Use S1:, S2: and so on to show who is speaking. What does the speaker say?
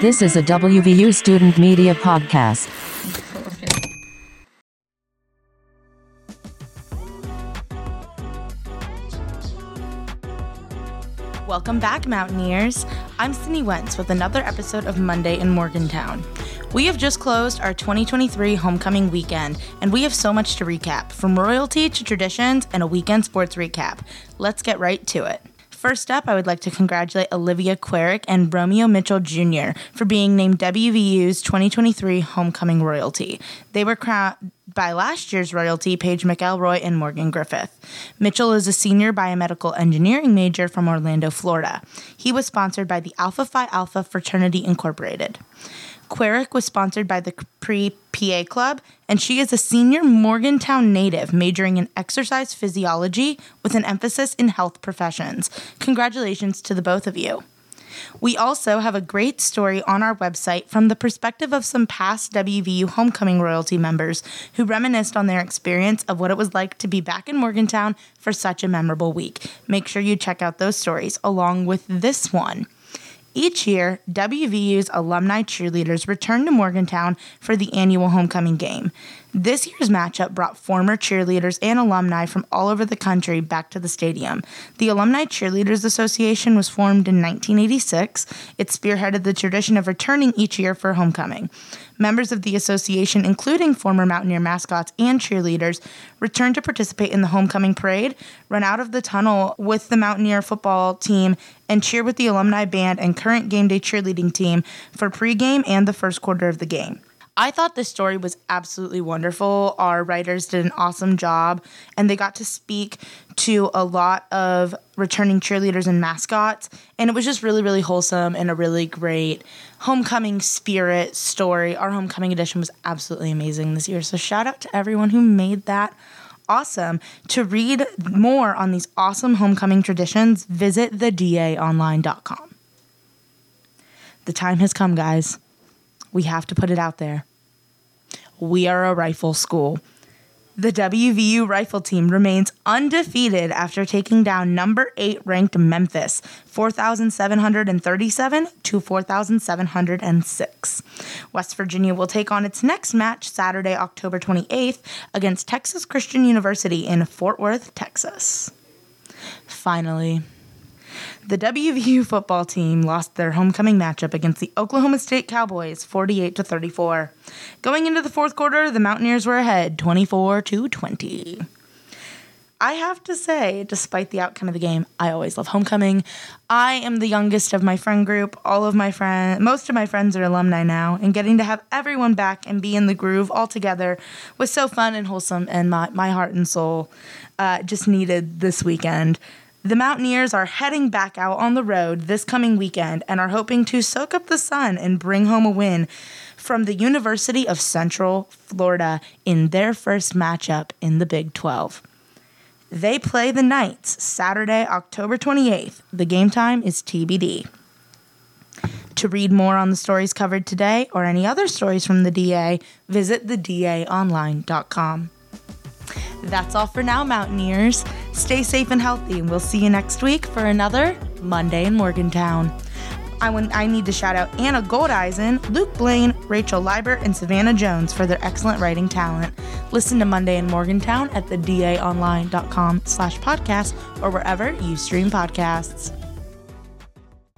S1: This is a WVU student media podcast.
S2: Welcome back, Mountaineers. I'm Sydney Wentz with another episode of Monday in Morgantown. We have just closed our 2023 homecoming weekend, and we have so much to recap from royalty to traditions and a weekend sports recap. Let's get right to it. First up, I would like to congratulate Olivia Querick and Romeo Mitchell Jr. for being named WVU's 2023 Homecoming Royalty. They were crowned by last year's royalty, Paige McElroy and Morgan Griffith. Mitchell is a senior biomedical engineering major from Orlando, Florida. He was sponsored by the Alpha Phi Alpha Fraternity Incorporated. Querick was sponsored by the Pre PA Club, and she is a senior Morgantown native majoring in exercise physiology with an emphasis in health professions. Congratulations to the both of you. We also have a great story on our website from the perspective of some past WVU homecoming royalty members who reminisced on their experience of what it was like to be back in Morgantown for such a memorable week. Make sure you check out those stories along with this one. Each year, WVU's alumni cheerleaders return to Morgantown for the annual homecoming game. This year's matchup brought former cheerleaders and alumni from all over the country back to the stadium. The Alumni Cheerleaders Association was formed in 1986. It spearheaded the tradition of returning each year for homecoming. Members of the association, including former Mountaineer mascots and cheerleaders, return to participate in the homecoming parade, run out of the tunnel with the Mountaineer football team, and cheer with the alumni band and current game day cheerleading team for pregame and the first quarter of the game. I thought this story was absolutely wonderful. Our writers did an awesome job, and they got to speak to a lot of returning cheerleaders and mascots. And it was just really, really wholesome and a really great homecoming spirit story. Our homecoming edition was absolutely amazing this year. So, shout out to everyone who made that awesome. To read more on these awesome homecoming traditions, visit thedaonline.com. The time has come, guys. We have to put it out there we are a rifle school. The WVU rifle team remains undefeated after taking down number 8 ranked Memphis 4737 to 4706. West Virginia will take on its next match Saturday, October 28th against Texas Christian University in Fort Worth, Texas. Finally, the WVU football team lost their homecoming matchup against the Oklahoma State Cowboys 48 to 34. Going into the fourth quarter, the Mountaineers were ahead 24 to 20. I have to say, despite the outcome of the game, I always love homecoming. I am the youngest of my friend group. All of my friends, most of my friends are alumni now, and getting to have everyone back and be in the groove all together was so fun and wholesome, and my, my heart and soul uh, just needed this weekend. The Mountaineers are heading back out on the road this coming weekend and are hoping to soak up the sun and bring home a win from the University of Central Florida in their first matchup in the Big 12. They play the Knights Saturday, October 28th. The game time is TBD. To read more on the stories covered today or any other stories from the DA, visit thedaonline.com. That's all for now, Mountaineers. Stay safe and healthy, and we'll see you next week for another Monday in Morgantown. I, want, I need to shout out Anna Goldeisen, Luke Blaine, Rachel Liebert, and Savannah Jones for their excellent writing talent. Listen to Monday in Morgantown at thedaonline.com slash podcast or wherever you stream podcasts.